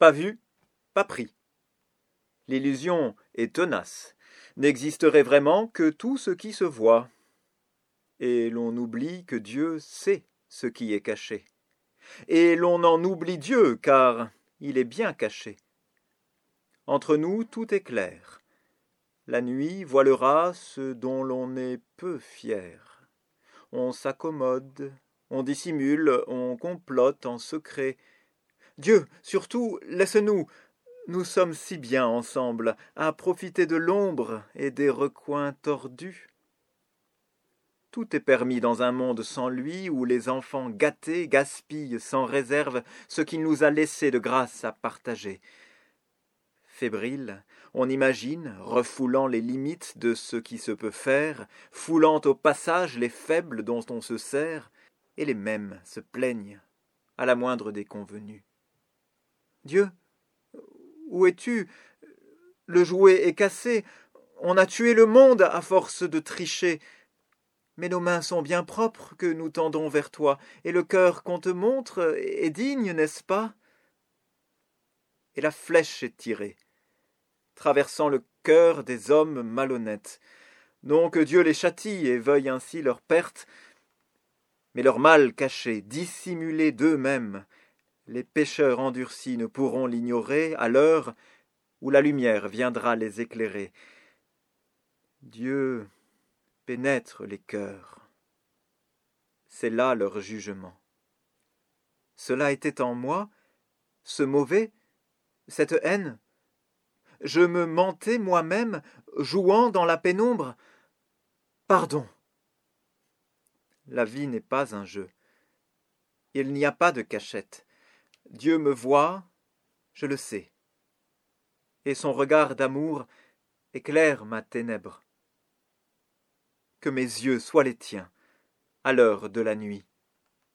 Pas vu, pas pris. L'illusion est tenace, n'existerait vraiment que tout ce qui se voit. Et l'on oublie que Dieu sait ce qui est caché. Et l'on en oublie Dieu, car il est bien caché. Entre nous tout est clair. La nuit voilera ce dont l'on est peu fier. On s'accommode, on dissimule, on complote en secret. Dieu, surtout, laisse-nous, nous sommes si bien ensemble, à profiter de l'ombre et des recoins tordus. Tout est permis dans un monde sans lui, où les enfants gâtés gaspillent sans réserve ce qu'il nous a laissé de grâce à partager. Fébrile, on imagine, refoulant les limites de ce qui se peut faire, foulant au passage les faibles dont on se sert, et les mêmes se plaignent à la moindre déconvenue. Dieu, où es-tu? Le jouet est cassé. On a tué le monde à force de tricher. Mais nos mains sont bien propres que nous tendons vers toi, et le cœur qu'on te montre est digne, n'est-ce pas? Et la flèche est tirée, traversant le cœur des hommes malhonnêtes. Non que Dieu les châtie et veuille ainsi leur perte, mais leur mal caché, dissimulé d'eux-mêmes, les pécheurs endurcis ne pourront l'ignorer à l'heure où la lumière viendra les éclairer. Dieu pénètre les cœurs. C'est là leur jugement. Cela était en moi, ce mauvais, cette haine. Je me mentais moi-même, jouant dans la pénombre. Pardon. La vie n'est pas un jeu. Il n'y a pas de cachette. Dieu me voit, je le sais, et son regard d'amour éclaire ma ténèbre. Que mes yeux soient les tiens à l'heure de la nuit.